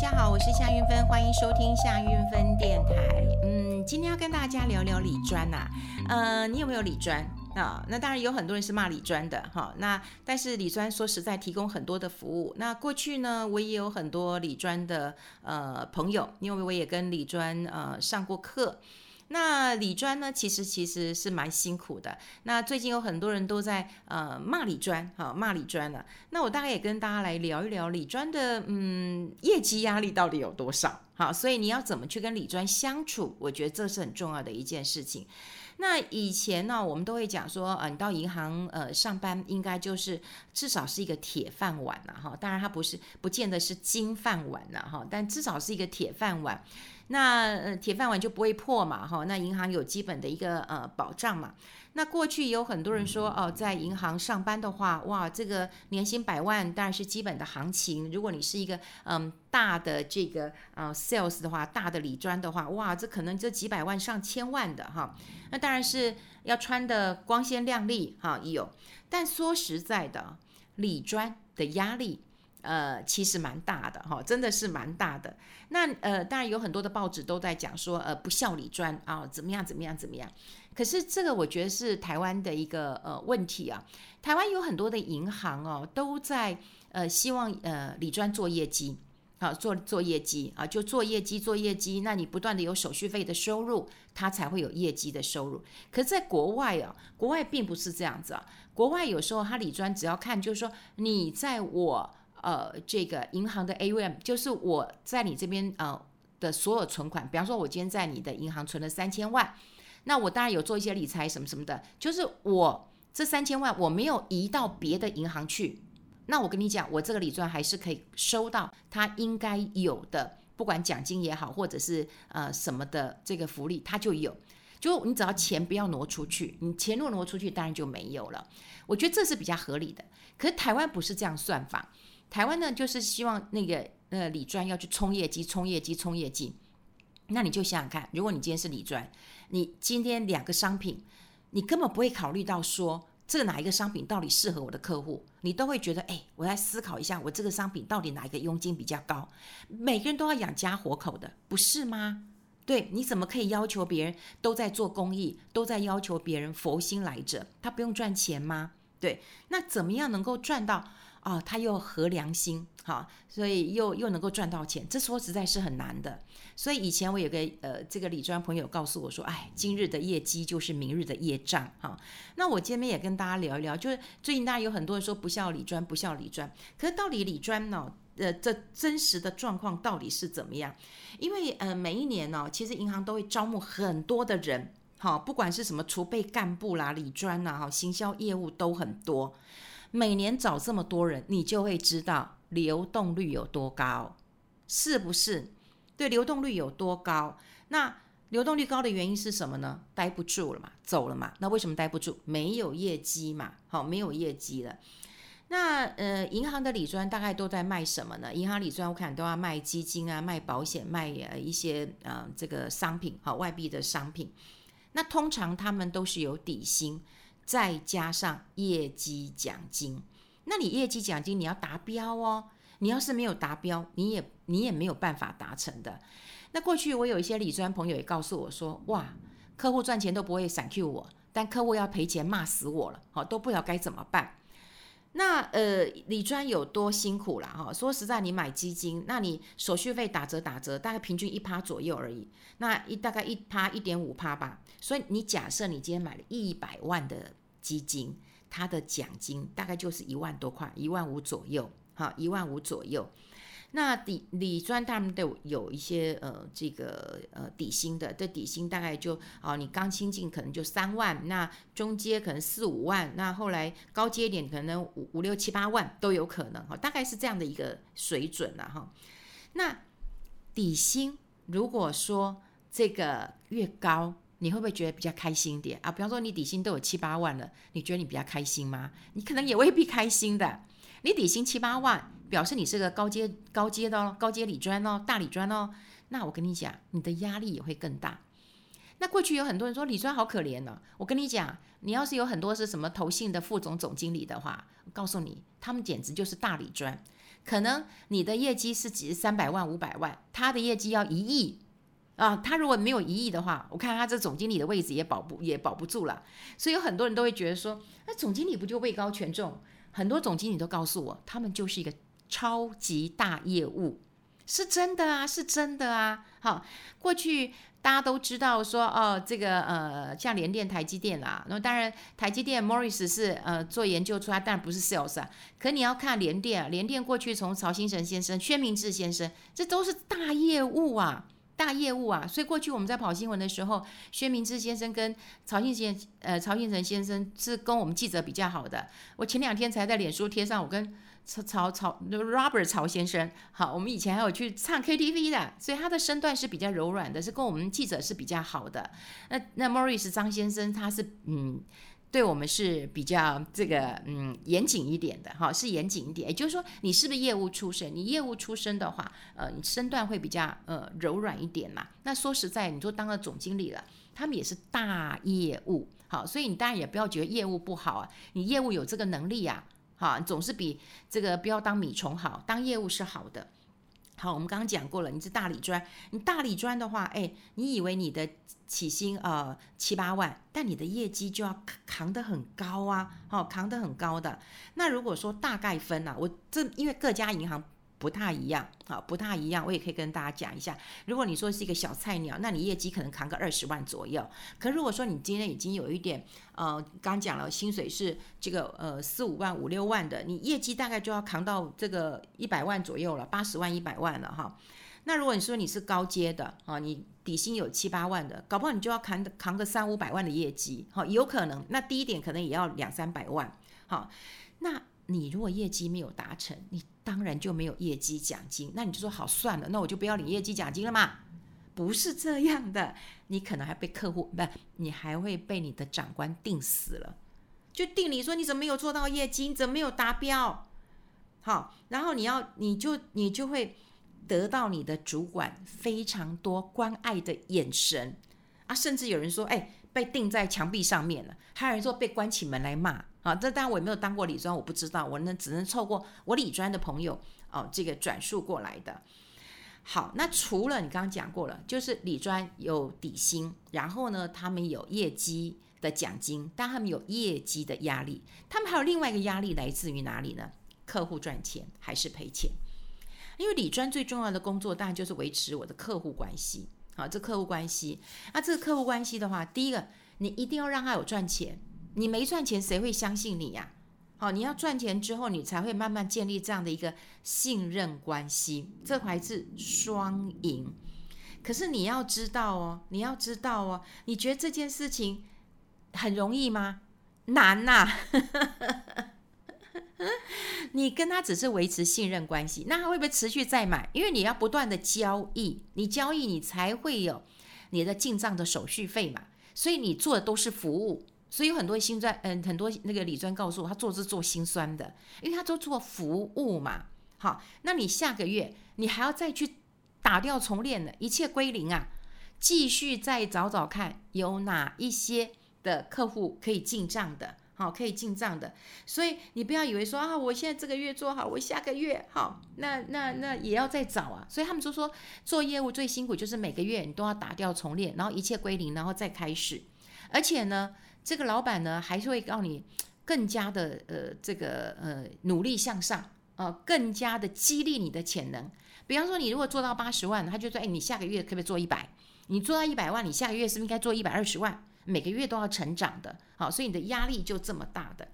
大家好，我是夏韵芬，欢迎收听夏韵芬电台。嗯，今天要跟大家聊聊李专呐、啊。呃，你有没有李专啊？那当然有很多人是骂李专的哈。那但是李专说实在提供很多的服务。那过去呢，我也有很多李专的呃朋友，因为我也跟李专呃上过课。那理专呢，其实其实是蛮辛苦的。那最近有很多人都在呃骂理专，哈骂理专了。那我大概也跟大家来聊一聊理专的嗯业绩压力到底有多少，好，所以你要怎么去跟理专相处，我觉得这是很重要的一件事情。那以前呢，我们都会讲说，呃，你到银行呃上班，应该就是至少是一个铁饭碗了哈。当然，它不是不见得是金饭碗了哈，但至少是一个铁饭碗。那呃，铁饭碗就不会破嘛，哈。那银行有基本的一个呃保障嘛。那过去有很多人说哦，在银行上班的话，哇，这个年薪百万当然是基本的行情。如果你是一个嗯大的这个呃 sales 的话，大的理专的话，哇，这可能这几百万上千万的哈。那当然是要穿的光鲜亮丽哈，有。但说实在的，理专的压力。呃，其实蛮大的哈，真的是蛮大的。那呃，当然有很多的报纸都在讲说，呃，不孝理专啊，怎么样怎么样怎么样。可是这个我觉得是台湾的一个呃问题啊。台湾有很多的银行哦，都在呃希望呃理专做业绩，好、啊、做做业绩啊，就做业绩做业绩。那你不断的有手续费的收入，它才会有业绩的收入。可是在国外啊，国外并不是这样子啊。国外有时候他理专只要看，就是说你在我。呃，这个银行的 AUM 就是我在你这边呃的所有存款，比方说，我今天在你的银行存了三千万，那我当然有做一些理财什么什么的，就是我这三千万我没有移到别的银行去，那我跟你讲，我这个理专还是可以收到他应该有的，不管奖金也好，或者是呃什么的这个福利，他就有，就你只要钱不要挪出去，你钱若挪出去，当然就没有了。我觉得这是比较合理的，可是台湾不是这样算法。台湾呢，就是希望那个呃理专要去冲业绩、冲业绩、冲业绩。那你就想想看，如果你今天是理专，你今天两个商品，你根本不会考虑到说这哪一个商品到底适合我的客户，你都会觉得，哎，我来思考一下，我这个商品到底哪一个佣金比较高？每个人都要养家活口的，不是吗？对，你怎么可以要求别人都在做公益，都在要求别人佛心来着？他不用赚钱吗？对，那怎么样能够赚到？哦，他又合良心，哈，所以又又能够赚到钱，这说实在是很难的。所以以前我有个呃这个理专朋友告诉我说，哎，今日的业绩就是明日的业障，哈。那我今天也跟大家聊一聊，就是最近大家有很多人说不孝理专，不孝理专，可是到底理专呢？呃，这真实的状况到底是怎么样？因为呃每一年呢，其实银行都会招募很多的人，哈，不管是什么储备干部啦、理专呐，哈，行销业务都很多。每年找这么多人，你就会知道流动率有多高，是不是？对，流动率有多高？那流动率高的原因是什么呢？待不住了嘛，走了嘛。那为什么待不住？没有业绩嘛。好，没有业绩了。那呃，银行的理专大概都在卖什么呢？银行理专我看都要卖基金啊，卖保险，卖呃一些呃这个商品，好，外币的商品。那通常他们都是有底薪。再加上业绩奖金，那你业绩奖金你要达标哦。你要是没有达标，你也你也没有办法达成的。那过去我有一些理专朋友也告诉我说，哇，客户赚钱都不会闪 Q 我，但客户要赔钱骂死我了，好，都不知道该怎么办。那呃，理专有多辛苦啦？哈，说实在，你买基金，那你手续费打折打折，大概平均一趴左右而已。那一大概一趴一点五趴吧。所以你假设你今天买了一百万的基金，它的奖金大概就是一万多块，一万五左右，哈，一万五左右。那理理专他们都有一些呃这个呃底薪的，这底薪大概就啊，你刚新进可能就三万，那中阶可能四五万，那后来高阶点可能五五六七八万都有可能哈，大概是这样的一个水准了哈。那底薪如果说这个越高，你会不会觉得比较开心一点啊？比方说你底薪都有七八万了，你觉得你比较开心吗？你可能也未必开心的。你底薪七八万，表示你是个高阶高阶的哦，高阶理专哦，大理专哦。那我跟你讲，你的压力也会更大。那过去有很多人说理专好可怜呢、哦。我跟你讲，你要是有很多是什么投信的副总总经理的话，我告诉你，他们简直就是大理专。可能你的业绩是几三百万、五百万，他的业绩要一亿啊。他如果没有一亿的话，我看他这总经理的位置也保不也保不住了。所以有很多人都会觉得说，那总经理不就位高权重？很多总经理都告诉我，他们就是一个超级大业务，是真的啊，是真的啊。好，过去。大家都知道说哦，这个呃，像联电、台积电啊，那当然台积电 Morris 是呃做研究出来，但不是 sales 啊。可你要看联电啊，联电过去从曹兴诚先生、薛明志先生，这都是大业务啊，大业务啊。所以过去我们在跑新闻的时候，薛明志先生跟曹兴先呃曹兴诚先生是跟我们记者比较好的。我前两天才在脸书贴上，我跟。曹曹曹，Robert 曹先生，好，我们以前还有去唱 KTV 的，所以他的身段是比较柔软的，是跟我们记者是比较好的。那那 Morris 张先生，他是嗯，对我们是比较这个嗯严谨一点的，哈，是严谨一点。也就是说，你是不是业务出身？你业务出身的话，呃，你身段会比较呃柔软一点嘛。那说实在，你说当了总经理了，他们也是大业务，好，所以你当然也不要觉得业务不好啊，你业务有这个能力呀、啊。好，总是比这个不要当米虫好。当业务是好的。好，我们刚刚讲过了，你是大理专，你大理专的话，哎，你以为你的起薪呃七八万，但你的业绩就要扛得很高啊，好，扛得很高的。那如果说大概分啊，我这因为各家银行。不太一样，好，不太一样。我也可以跟大家讲一下，如果你说是一个小菜鸟，那你业绩可能扛个二十万左右。可如果说你今天已经有一点，呃，刚讲了，薪水是这个呃四五万、五六万的，你业绩大概就要扛到这个一百万左右了，八十万、一百万了哈。那如果你说你是高阶的啊，你底薪有七八万的，搞不好你就要扛扛个三五百万的业绩，好，有可能。那低一点可能也要两三百万，好，那。你如果业绩没有达成，你当然就没有业绩奖金。那你就说好算了，那我就不要领业绩奖金了嘛？不是这样的，你可能还被客户不，你还会被你的长官定死了，就定你说你怎么没有做到业绩，你怎么没有达标？好，然后你要你就你就会得到你的主管非常多关爱的眼神啊，甚至有人说，哎，被钉在墙壁上面了，还有人说被关起门来骂。啊，这当然我也没有当过理专，我不知道，我呢只能透过我理专的朋友哦，这个转述过来的。好，那除了你刚刚讲过了，就是理专有底薪，然后呢，他们有业绩的奖金，但他们有业绩的压力，他们还有另外一个压力来自于哪里呢？客户赚钱还是赔钱？因为理专最重要的工作当然就是维持我的客户关系。好，这客户关系，那这个客户关系的话，第一个你一定要让他有赚钱。你没赚钱，谁会相信你呀？好，你要赚钱之后，你才会慢慢建立这样的一个信任关系，这还是双赢。可是你要知道哦，你要知道哦，你觉得这件事情很容易吗？难呐！你跟他只是维持信任关系，那他会不会持续再买？因为你要不断的交易，你交易你才会有你的进账的手续费嘛。所以你做的都是服务。所以有很多心专，嗯，很多那个李专告诉我，他做是做心酸的，因为他都做服务嘛。好，那你下个月你还要再去打掉重练的，一切归零啊，继续再找找看有哪一些的客户可以进账的，好，可以进账的。所以你不要以为说啊，我现在这个月做好，我下个月好，那那那也要再找啊。所以他们就说做业务最辛苦就是每个月你都要打掉重练，然后一切归零，然后再开始，而且呢。这个老板呢，还是会让你更加的呃，这个呃努力向上、呃，更加的激励你的潜能。比方说，你如果做到八十万，他就说，哎，你下个月可不可以做一百？你做到一百万，你下个月是不是应该做一百二十万？每个月都要成长的，好，所以你的压力就这么大的。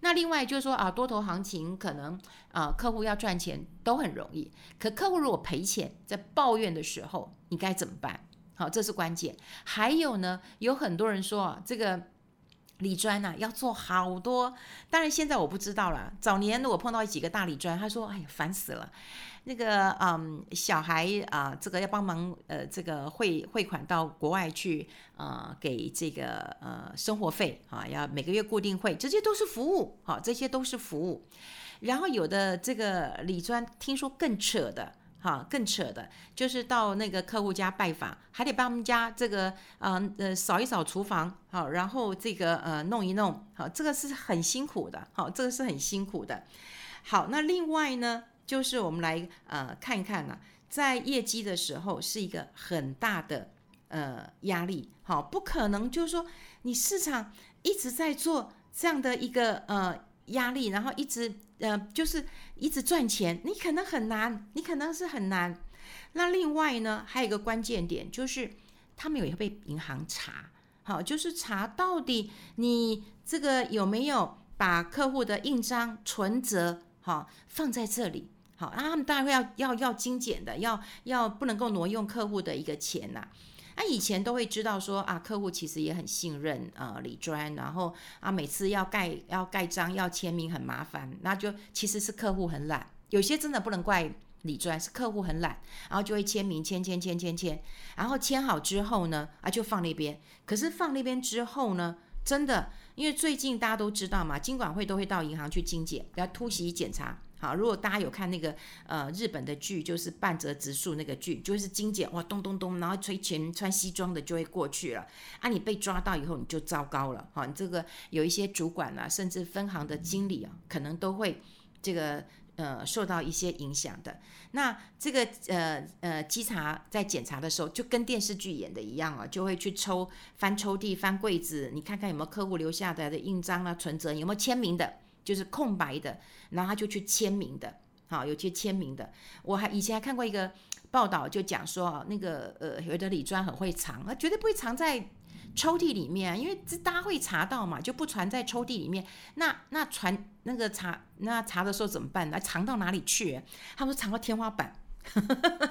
那另外就是说啊，多头行情可能啊，客户要赚钱都很容易，可客户如果赔钱，在抱怨的时候，你该怎么办？好，这是关键。还有呢，有很多人说啊，这个。理专呐，要做好多，当然现在我不知道了。早年我碰到几个大理专，他说：“哎呀，烦死了，那个嗯，小孩啊、这个要帮忙呃，这个汇汇款到国外去啊、呃，给这个呃生活费啊，要每个月固定汇，这些都是服务，好、啊，这些都是服务。然后有的这个李专，听说更扯的。”哈，更扯的就是到那个客户家拜访，还得帮他们家这个呃呃扫一扫厨房，好，然后这个呃弄一弄，好，这个是很辛苦的，好，这个是很辛苦的。好，那另外呢，就是我们来呃看一看呢、啊，在业绩的时候是一个很大的呃压力，好，不可能就是说你市场一直在做这样的一个呃压力，然后一直呃就是一直赚钱，你可能很难，你可能是很难。那另外呢，还有一个关键点就是，他们也会被银行查，好，就是查到底你这个有没有把客户的印章、存折，好放在这里，好，那他们当然会要要要精简的，要要不能够挪用客户的一个钱呐。那以前都会知道说啊，客户其实也很信任呃李专，然后啊每次要盖要盖章要签名很麻烦，那就其实是客户很懒，有些真的不能怪。李专是客户很懒，然后就会签名签签签签签，然后签好之后呢，啊就放那边。可是放那边之后呢，真的，因为最近大家都知道嘛，金管会都会到银行去精简，要突袭检查。好，如果大家有看那个呃日本的剧，就是半泽直树那个剧，就是精简哇咚咚咚，然后吹前穿西装的就会过去了。啊，你被抓到以后你就糟糕了。好，你这个有一些主管啊，甚至分行的经理啊，可能都会这个。呃，受到一些影响的，那这个呃呃稽查在检查的时候，就跟电视剧演的一样啊，就会去抽翻抽屉、翻柜子，你看看有没有客户留下来的印章啊、存折，有没有签名的，就是空白的，然后他就去签名的，好，有些签名的。我还以前还看过一个报道，就讲说，那个呃有的理专很会藏，他绝对不会藏在。抽屉里面，因为这大家会查到嘛，就不传在抽屉里面。那那传那个查那查的时候怎么办？呢藏到哪里去？他们说藏到天花板，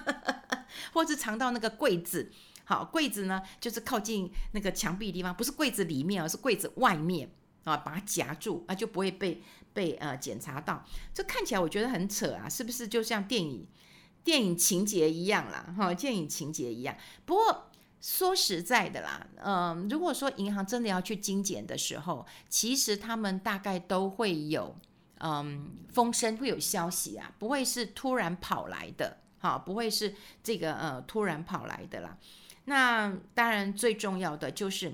或者是藏到那个柜子。好，柜子呢就是靠近那个墙壁的地方，不是柜子里面，而是柜子外面啊，把它夹住啊，就不会被被呃检查到。这看起来我觉得很扯啊，是不是就像电影电影情节一样啦？哈，电影情节一样。不过。说实在的啦，嗯，如果说银行真的要去精简的时候，其实他们大概都会有，嗯，风声会有消息啊，不会是突然跑来的，好，不会是这个呃突然跑来的啦。那当然最重要的就是，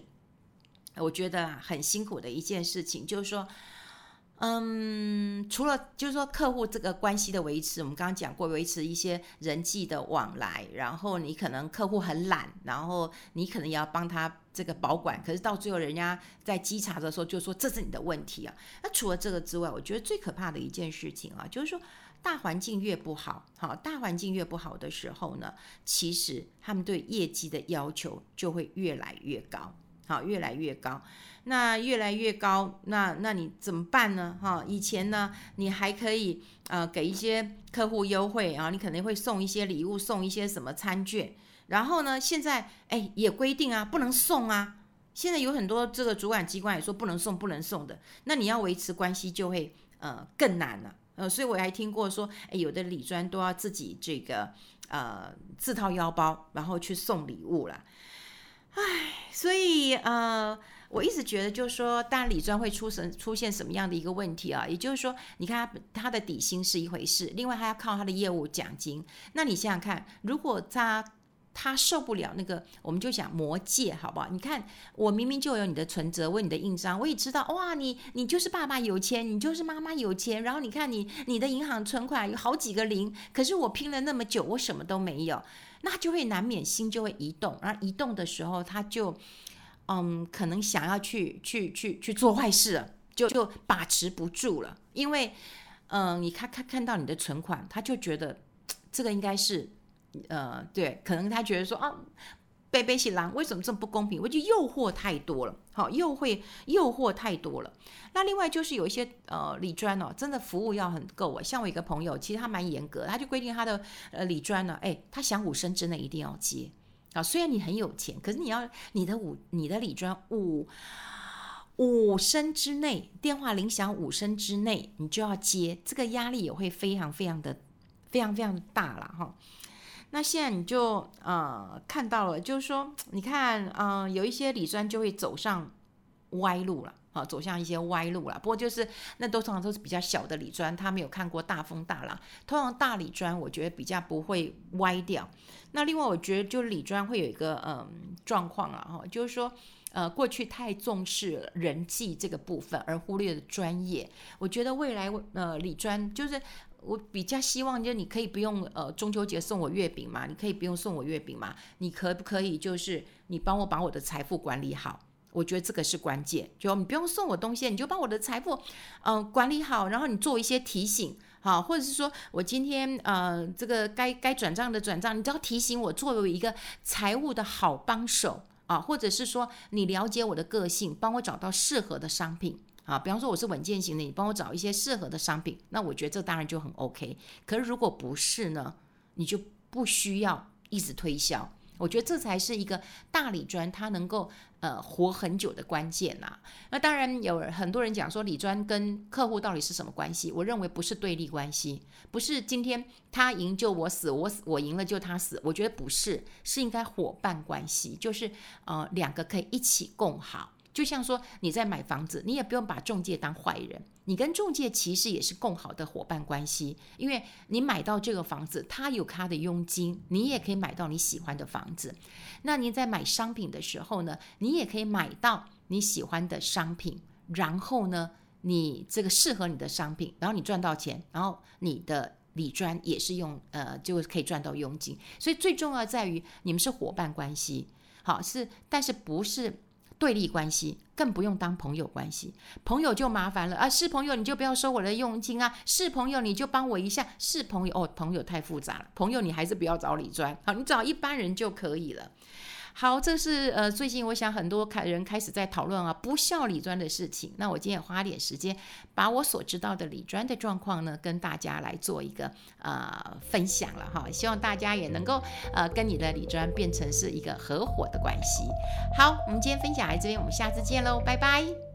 我觉得很辛苦的一件事情，就是说。嗯，除了就是说客户这个关系的维持，我们刚刚讲过，维持一些人际的往来，然后你可能客户很懒，然后你可能也要帮他这个保管，可是到最后人家在稽查的时候就说这是你的问题啊。那除了这个之外，我觉得最可怕的一件事情啊，就是说大环境越不好，好，大环境越不好的时候呢，其实他们对业绩的要求就会越来越高，好，越来越高。那越来越高，那那你怎么办呢？哈，以前呢，你还可以呃给一些客户优惠啊，你可能会送一些礼物，送一些什么餐券。然后呢，现在哎也规定啊，不能送啊。现在有很多这个主管机关也说不能送，不能送的。那你要维持关系就会呃更难了。呃，所以我还听过说，哎，有的理专都要自己这个呃自掏腰包，然后去送礼物了。唉，所以呃。我一直觉得，就是说，当然理专会出什出现什么样的一个问题啊？也就是说，你看他他的底薪是一回事，另外还要靠他的业务奖金。那你想想看，如果他他受不了那个，我们就讲魔戒，好不好？你看，我明明就有你的存折，我有你的印章，我也知道，哇，你你就是爸爸有钱，你就是妈妈有钱，然后你看你你的银行存款有好几个零，可是我拼了那么久，我什么都没有，那就会难免心就会移动，然后移动的时候他就。嗯，可能想要去去去去做坏事了，就就把持不住了。因为，嗯，你看看看到你的存款，他就觉得这个应该是，呃，对，可能他觉得说啊，北北喜狼为什么这么不公平？我觉得诱惑太多了，好，诱惑诱惑太多了。那另外就是有一些呃理专哦，真的服务要很够啊。像我一个朋友，其实他蛮严格，他就规定他的呃理专呢，哎，他想五声之内一定要接。啊，虽然你很有钱，可是你要你的五你的理专五五声之内电话铃响五声之内，你就要接，这个压力也会非常非常的非常非常大了哈。那现在你就呃看到了，就是说你看嗯、有一些理专就会走上歪路了。啊，走向一些歪路了。不过就是那都通常都是比较小的理专，他没有看过大风大浪。通常大理专，我觉得比较不会歪掉。那另外，我觉得就理专会有一个嗯状况啊，哈，就是说呃过去太重视人际这个部分，而忽略了专业。我觉得未来呃理专就是我比较希望，就是你可以不用呃中秋节送我月饼嘛，你可以不用送我月饼嘛，你可不可以就是你帮我把我的财富管理好？我觉得这个是关键，就你不用送我东西，你就把我的财富，嗯、管理好，然后你做一些提醒，好，或者是说我今天呃这个该该转账的转账，你只要提醒我，作为一个财务的好帮手啊，或者是说你了解我的个性，帮我找到适合的商品啊，比方说我是稳健型的，你帮我找一些适合的商品，那我觉得这当然就很 OK。可是如果不是呢，你就不需要一直推销。我觉得这才是一个大理专它能够呃活很久的关键呐、那当然有很多人讲说李专跟客户到底是什么关系？我认为不是对立关系，不是今天他赢就我死，我死我赢了就他死。我觉得不是，是应该伙伴关系，就是呃两个可以一起共好。就像说你在买房子，你也不用把中介当坏人，你跟中介其实也是共好的伙伴关系，因为你买到这个房子，他有他的佣金，你也可以买到你喜欢的房子。那你在买商品的时候呢，你也可以买到你喜欢的商品，然后呢，你这个适合你的商品，然后你赚到钱，然后你的理专也是用呃就可以赚到佣金。所以最重要在于你们是伙伴关系，好是，但是不是。对立关系。更不用当朋友关系，朋友就麻烦了啊！是朋友你就不要收我的佣金啊！是朋友你就帮我一下，是朋友哦，朋友太复杂了，朋友你还是不要找李专，好，你找一般人就可以了。好，这是呃，最近我想很多开人开始在讨论啊，不孝李专的事情。那我今天也花点时间，把我所知道的李专的状况呢，跟大家来做一个呃分享了哈。希望大家也能够呃跟你的李专变成是一个合伙的关系。好，我们今天分享来这边，我们下次见喽，拜拜。